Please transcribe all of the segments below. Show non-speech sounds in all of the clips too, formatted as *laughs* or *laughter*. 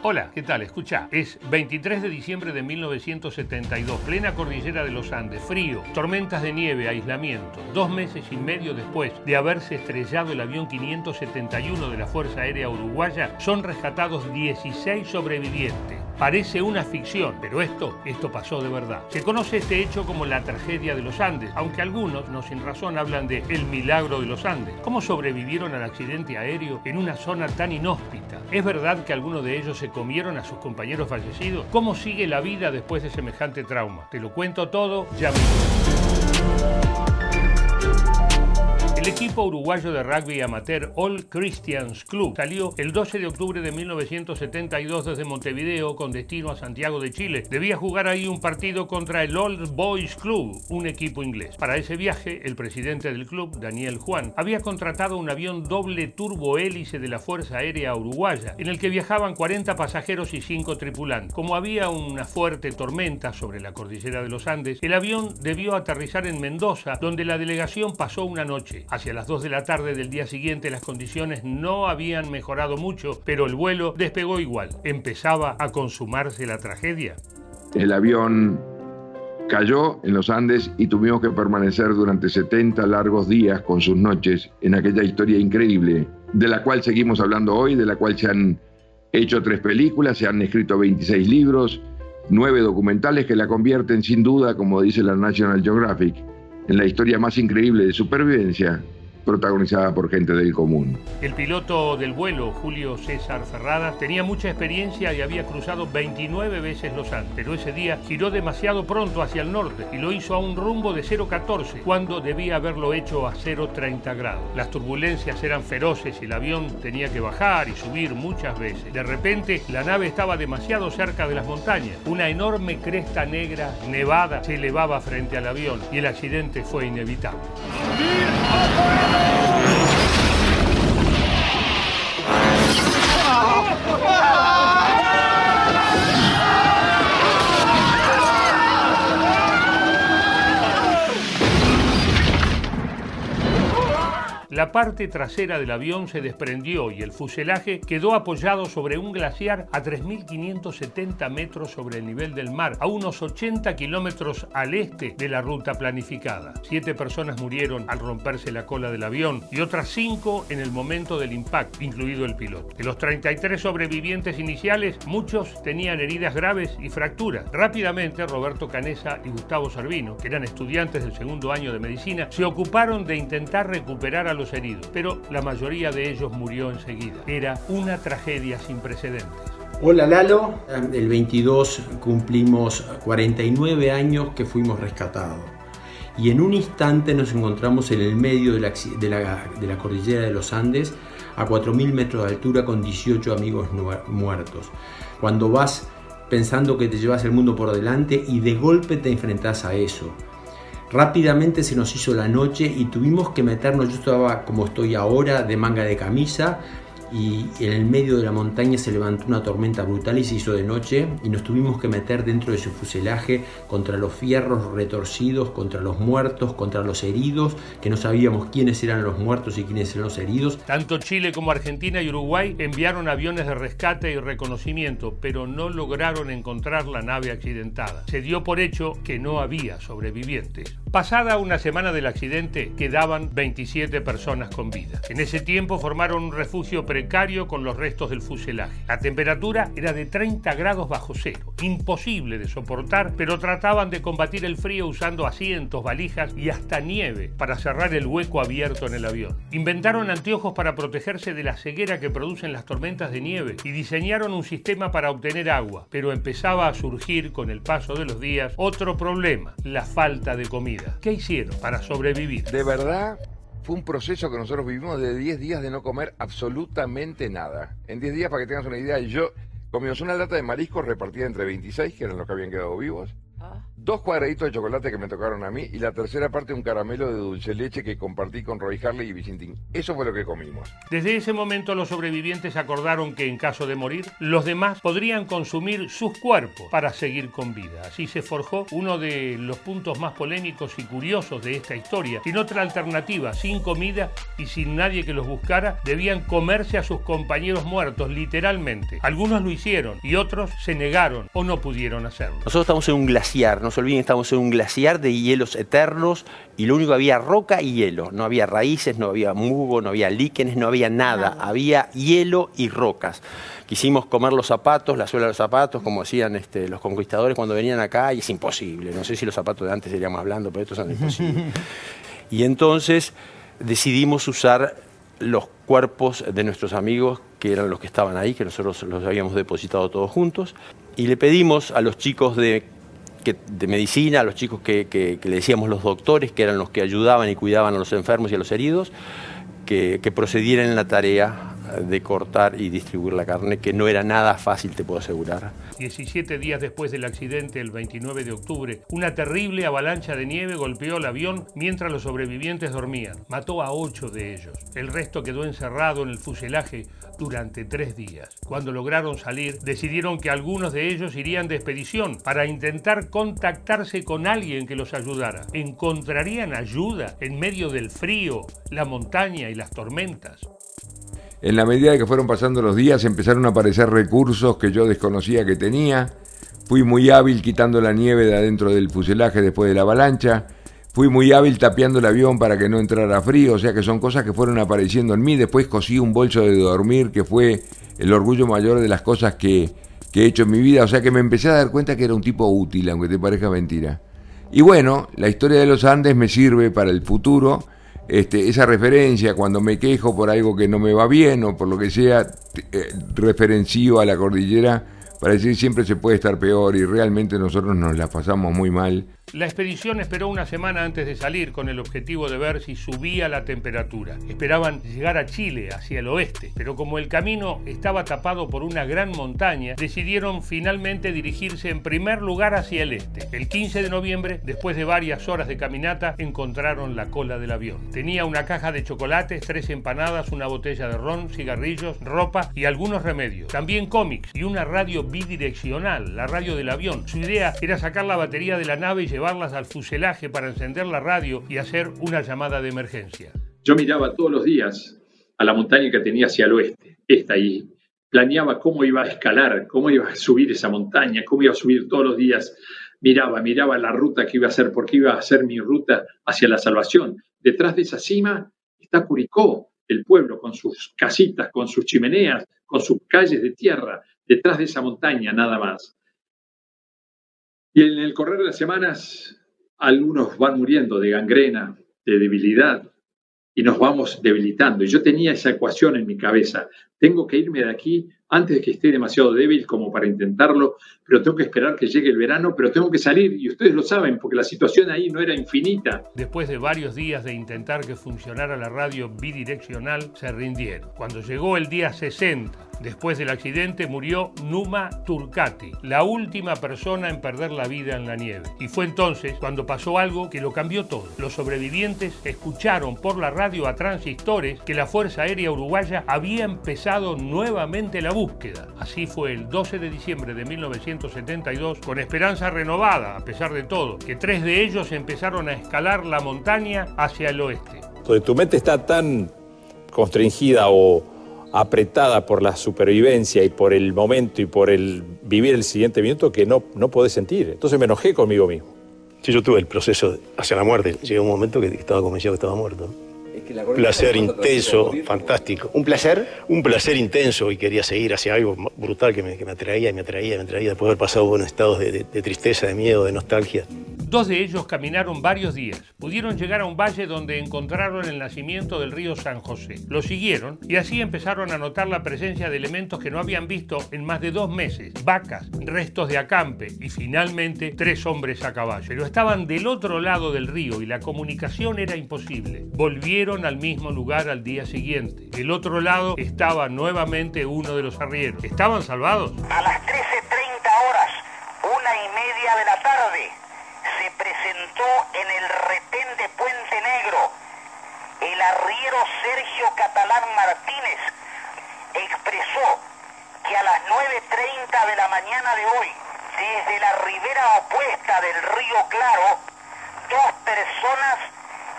Hola, ¿qué tal? Escucha, es 23 de diciembre de 1972, plena cordillera de los Andes, frío, tormentas de nieve, aislamiento. Dos meses y medio después de haberse estrellado el avión 571 de la Fuerza Aérea Uruguaya, son rescatados 16 sobrevivientes. Parece una ficción, pero esto, esto pasó de verdad. Se conoce este hecho como la tragedia de los Andes, aunque algunos, no sin razón, hablan de el milagro de los Andes. ¿Cómo sobrevivieron al accidente aéreo en una zona tan inhóspita? ¿Es verdad que algunos de ellos se comieron a sus compañeros fallecidos? ¿Cómo sigue la vida después de semejante trauma? Te lo cuento todo ya mismo. Equipo uruguayo de rugby amateur All Christians Club salió el 12 de octubre de 1972 desde Montevideo con destino a Santiago de Chile. Debía jugar ahí un partido contra el Old Boys Club, un equipo inglés. Para ese viaje, el presidente del club, Daniel Juan, había contratado un avión doble turbo hélice de la Fuerza Aérea Uruguaya, en el que viajaban 40 pasajeros y 5 tripulantes. Como había una fuerte tormenta sobre la cordillera de los Andes, el avión debió aterrizar en Mendoza, donde la delegación pasó una noche. Hacia las 2 de la tarde del día siguiente las condiciones no habían mejorado mucho, pero el vuelo despegó igual. Empezaba a consumarse la tragedia. El avión cayó en los Andes y tuvimos que permanecer durante 70 largos días con sus noches en aquella historia increíble, de la cual seguimos hablando hoy, de la cual se han hecho tres películas, se han escrito 26 libros, nueve documentales que la convierten sin duda, como dice la National Geographic, en la historia más increíble de supervivencia protagonizada por gente del común. El piloto del vuelo, Julio César Ferrada, tenía mucha experiencia y había cruzado 29 veces los Andes, pero ese día giró demasiado pronto hacia el norte y lo hizo a un rumbo de 0,14 cuando debía haberlo hecho a 0,30 grados. Las turbulencias eran feroces y el avión tenía que bajar y subir muchas veces. De repente, la nave estaba demasiado cerca de las montañas. Una enorme cresta negra nevada se elevaba frente al avión y el accidente fue inevitable. Ah! La parte trasera del avión se desprendió y el fuselaje quedó apoyado sobre un glaciar a 3.570 metros sobre el nivel del mar, a unos 80 kilómetros al este de la ruta planificada. Siete personas murieron al romperse la cola del avión y otras cinco en el momento del impacto, incluido el piloto. De los 33 sobrevivientes iniciales, muchos tenían heridas graves y fracturas. Rápidamente, Roberto Canesa y Gustavo Servino, que eran estudiantes del segundo año de medicina, se ocuparon de intentar recuperar a los heridos, pero la mayoría de ellos murió enseguida. Era una tragedia sin precedentes. Hola Lalo, el 22 cumplimos 49 años que fuimos rescatados y en un instante nos encontramos en el medio de la, cordillera de los Andes a 4.000 metros de altura con 18 amigos muertos. Cuando vas pensando que te llevas el mundo por delante y de golpe te enfrentas a eso. Rápidamente se nos hizo la noche y tuvimos que meternos, yo estaba como estoy ahora, de manga de camisa, y en el medio de la montaña se levantó una tormenta brutal y se hizo de noche y nos tuvimos que meter dentro de su fuselaje contra los fierros retorcidos, contra los muertos, contra los heridos, que no sabíamos quiénes eran los muertos y quiénes eran los heridos. Tanto Chile como Argentina y Uruguay enviaron aviones de rescate y reconocimiento, pero no lograron encontrar la nave accidentada. Se dio por hecho que no había sobrevivientes. Pasada una semana del accidente, quedaban 27 personas con vida. En ese tiempo formaron un refugio precario con los restos del fuselaje. La temperatura era de 30 grados bajo cero, imposible de soportar, pero trataban de combatir el frío usando asientos, valijas y hasta nieve para cerrar el hueco abierto en el avión. Inventaron anteojos para protegerse de la ceguera que producen las tormentas de nieve y diseñaron un sistema para obtener agua, pero empezaba a surgir con el paso de los días otro problema, la falta de comida. ¿Qué hicieron para sobrevivir? De verdad, fue un proceso que nosotros vivimos de 10 días de no comer absolutamente nada. En 10 días, para que tengas una idea, yo comimos una lata de mariscos repartida entre 26, que eran los que habían quedado vivos, dos cuadraditos de chocolate que me tocaron a mí y la tercera parte un caramelo de dulce leche que compartí con Roy Harley y Vicentín. Eso fue lo que comimos. Desde ese momento los sobrevivientes acordaron que en caso de morir, los demás podrían consumir sus cuerpos para seguir con vida. Así se forjó uno de los puntos más polémicos y curiosos de esta historia. Sin otra alternativa, sin comida y sin nadie que los buscara, debían comerse a sus compañeros muertos, literalmente. Algunos lo hicieron y otros se negaron o no pudieron hacerlo. Nosotros estamos en un glaciar, no olviden, estamos en un glaciar de hielos eternos y lo único que había roca y hielo. No había raíces, no había mugo, no había líquenes, no había nada. Había hielo y rocas. Quisimos comer los zapatos, la suela de los zapatos, como decían este, los conquistadores cuando venían acá, y es imposible. No sé si los zapatos de antes seríamos hablando, pero estos son imposibles. *laughs* y entonces decidimos usar los cuerpos de nuestros amigos, que eran los que estaban ahí, que nosotros los habíamos depositado todos juntos, y le pedimos a los chicos de de medicina, a los chicos que, le decíamos los doctores, que eran los que ayudaban y cuidaban a los enfermos y a los heridos, que, que procedieran en la tarea de cortar y distribuir la carne, que no era nada fácil, te puedo asegurar. 17 días después del accidente, el 29 de octubre, una terrible avalancha de nieve golpeó el avión mientras los sobrevivientes dormían. Mató a ocho de ellos. El resto quedó encerrado en el fuselaje durante tres días. Cuando lograron salir, decidieron que algunos de ellos irían de expedición para intentar contactarse con alguien que los ayudara. ¿Encontrarían ayuda en medio del frío, la montaña y las tormentas? En la medida que fueron pasando los días empezaron a aparecer recursos que yo desconocía que tenía. Fui muy hábil quitando la nieve de adentro del fuselaje después de la avalancha. Fui muy hábil tapeando el avión para que no entrara frío, o sea que son cosas que fueron apareciendo en mí. Después cosí un bolso de dormir, que fue el orgullo mayor de las cosas que, que he hecho en mi vida. O sea que me empecé a dar cuenta que era un tipo útil, aunque te parezca mentira. Y bueno, la historia de los Andes me sirve para el futuro este, esa referencia cuando me quejo por algo que no me va bien o por lo que sea, eh, referencio a la cordillera para decir siempre se puede estar peor y realmente nosotros nos la pasamos muy mal la expedición esperó una semana antes de salir con el objetivo de ver si subía la temperatura. Esperaban llegar a Chile, hacia el oeste, pero como el camino estaba tapado por una gran montaña, decidieron finalmente dirigirse en primer lugar hacia el este. El 15 de noviembre, después de varias horas de caminata, encontraron la cola del avión. Tenía una caja de chocolates, tres empanadas, una botella de ron, cigarrillos, ropa y algunos remedios. También cómics y una radio bidireccional, la radio del avión. Su idea era sacar la batería de la nave y llevarlas al fuselaje para encender la radio y hacer una llamada de emergencia. Yo miraba todos los días a la montaña que tenía hacia el oeste, esta ahí. Planeaba cómo iba a escalar, cómo iba a subir esa montaña, cómo iba a subir todos los días. Miraba, miraba la ruta que iba a hacer, porque iba a ser mi ruta hacia la salvación. Detrás de esa cima está Curicó, el pueblo, con sus casitas, con sus chimeneas, con sus calles de tierra, detrás de esa montaña nada más. Y en el correr de las semanas, algunos van muriendo de gangrena, de debilidad, y nos vamos debilitando. Y yo tenía esa ecuación en mi cabeza. Tengo que irme de aquí antes de que esté demasiado débil como para intentarlo, pero tengo que esperar que llegue el verano, pero tengo que salir. Y ustedes lo saben, porque la situación ahí no era infinita. Después de varios días de intentar que funcionara la radio bidireccional, se rindieron. Cuando llegó el día 60, Después del accidente murió Numa Turcati, la última persona en perder la vida en la nieve. Y fue entonces cuando pasó algo que lo cambió todo. Los sobrevivientes escucharon por la radio a transistores que la Fuerza Aérea Uruguaya había empezado nuevamente la búsqueda. Así fue el 12 de diciembre de 1972, con esperanza renovada, a pesar de todo, que tres de ellos empezaron a escalar la montaña hacia el oeste. Entonces tu mente está tan constringida o apretada por la supervivencia y por el momento y por el vivir el siguiente minuto que no, no podés sentir. Entonces me enojé conmigo mismo. Sí, yo tuve el proceso hacia la muerte. Llegó un momento que estaba convencido que estaba muerto. Un placer intenso, fantástico. ¿Un placer? Un placer intenso y quería seguir hacia algo brutal que me, que me atraía y me atraía y me atraía después de haber pasado buenos estados de tristeza, de miedo, de nostalgia. Dos de ellos caminaron varios días. Pudieron llegar a un valle donde encontraron el nacimiento del río San José. Lo siguieron y así empezaron a notar la presencia de elementos que no habían visto en más de dos meses. Vacas, restos de acampe y finalmente tres hombres a caballo. Pero estaban del otro lado del río y la comunicación era imposible. Volvieron al mismo lugar al día siguiente. Del otro lado estaba nuevamente uno de los arrieros. ¿Estaban salvados? A las 13.30 horas, una y media de la tarde presentó en el retén de Puente Negro. El arriero Sergio Catalán Martínez expresó que a las 9.30 de la mañana de hoy, desde la ribera opuesta del río Claro, dos personas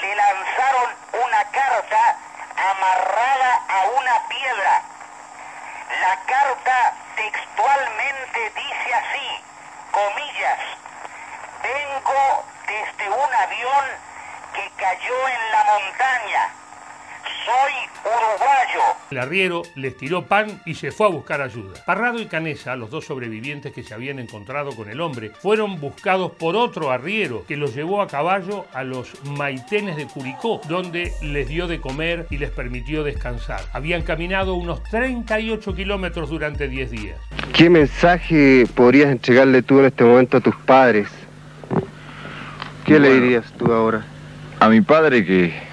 le lanzaron una carta amarrada a una piedra. La carta textualmente dice así, comillas, vengo desde un avión que cayó en la montaña soy uruguayo. El arriero les tiró pan y se fue a buscar ayuda. Parrado y Canesa, los dos sobrevivientes que se habían encontrado con el hombre, fueron buscados por otro arriero que los llevó a caballo a los maitenes de Curicó, donde les dio de comer y les permitió descansar. Habían caminado unos 38 kilómetros durante 10 días. ¿Qué mensaje podrías entregarle tú en este momento a tus padres? ¿Qué le dirías tú ahora? A mi padre que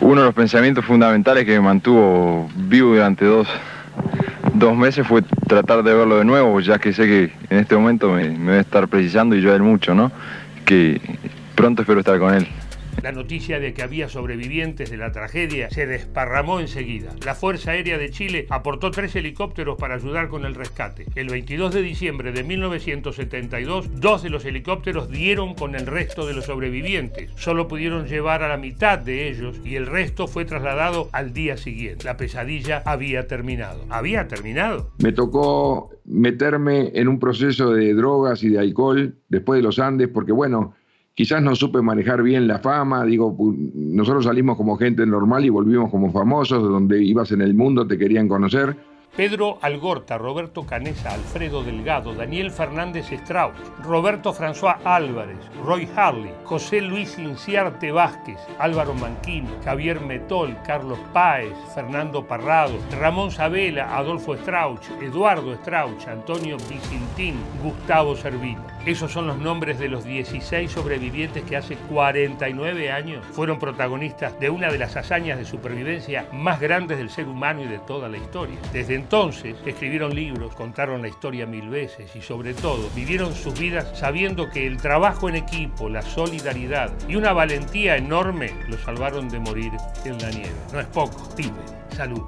uno de los pensamientos fundamentales que me mantuvo vivo durante dos, meses fue tratar de verlo de nuevo, ya que sé que en este momento me, me debe estar precisando y yo a él mucho, ¿no? Que pronto espero estar con él. La noticia de que había sobrevivientes de la tragedia se desparramó enseguida. La Fuerza Aérea de Chile aportó tres helicópteros para ayudar con el rescate. El 22 de diciembre de 1972, dos de los helicópteros dieron con el resto de los sobrevivientes. Solo pudieron llevar a la mitad de ellos y el resto fue trasladado al día siguiente. La pesadilla había terminado. ¿Había terminado? Me tocó meterme en un proceso de drogas y de alcohol después de los Andes porque bueno, Quizás no supe manejar bien la fama, digo, nosotros salimos como gente normal y volvimos como famosos, donde ibas en el mundo te querían conocer Pedro Algorta, Roberto Canesa, Alfredo Delgado, Daniel Fernández Strauss, Roberto François Álvarez, Roy Harley, José Luis Inciarte Vázquez, Álvaro Manquín, Javier Metol, Carlos Páez, Fernando Parrado, Ramón Sabela, Adolfo Strauch, Eduardo Strauch, Antonio Vicintín, Gustavo Servino. Esos son los nombres de los 16 sobrevivientes que hace 49 años fueron protagonistas de una de las hazañas de supervivencia más grandes del ser humano y de toda la historia. Desde entonces escribieron libros, contaron la historia mil veces y sobre todo vivieron sus vidas sabiendo que el trabajo en equipo, la solidaridad y una valentía enorme los salvaron de morir en la nieve. No es poco, pibe. Salud.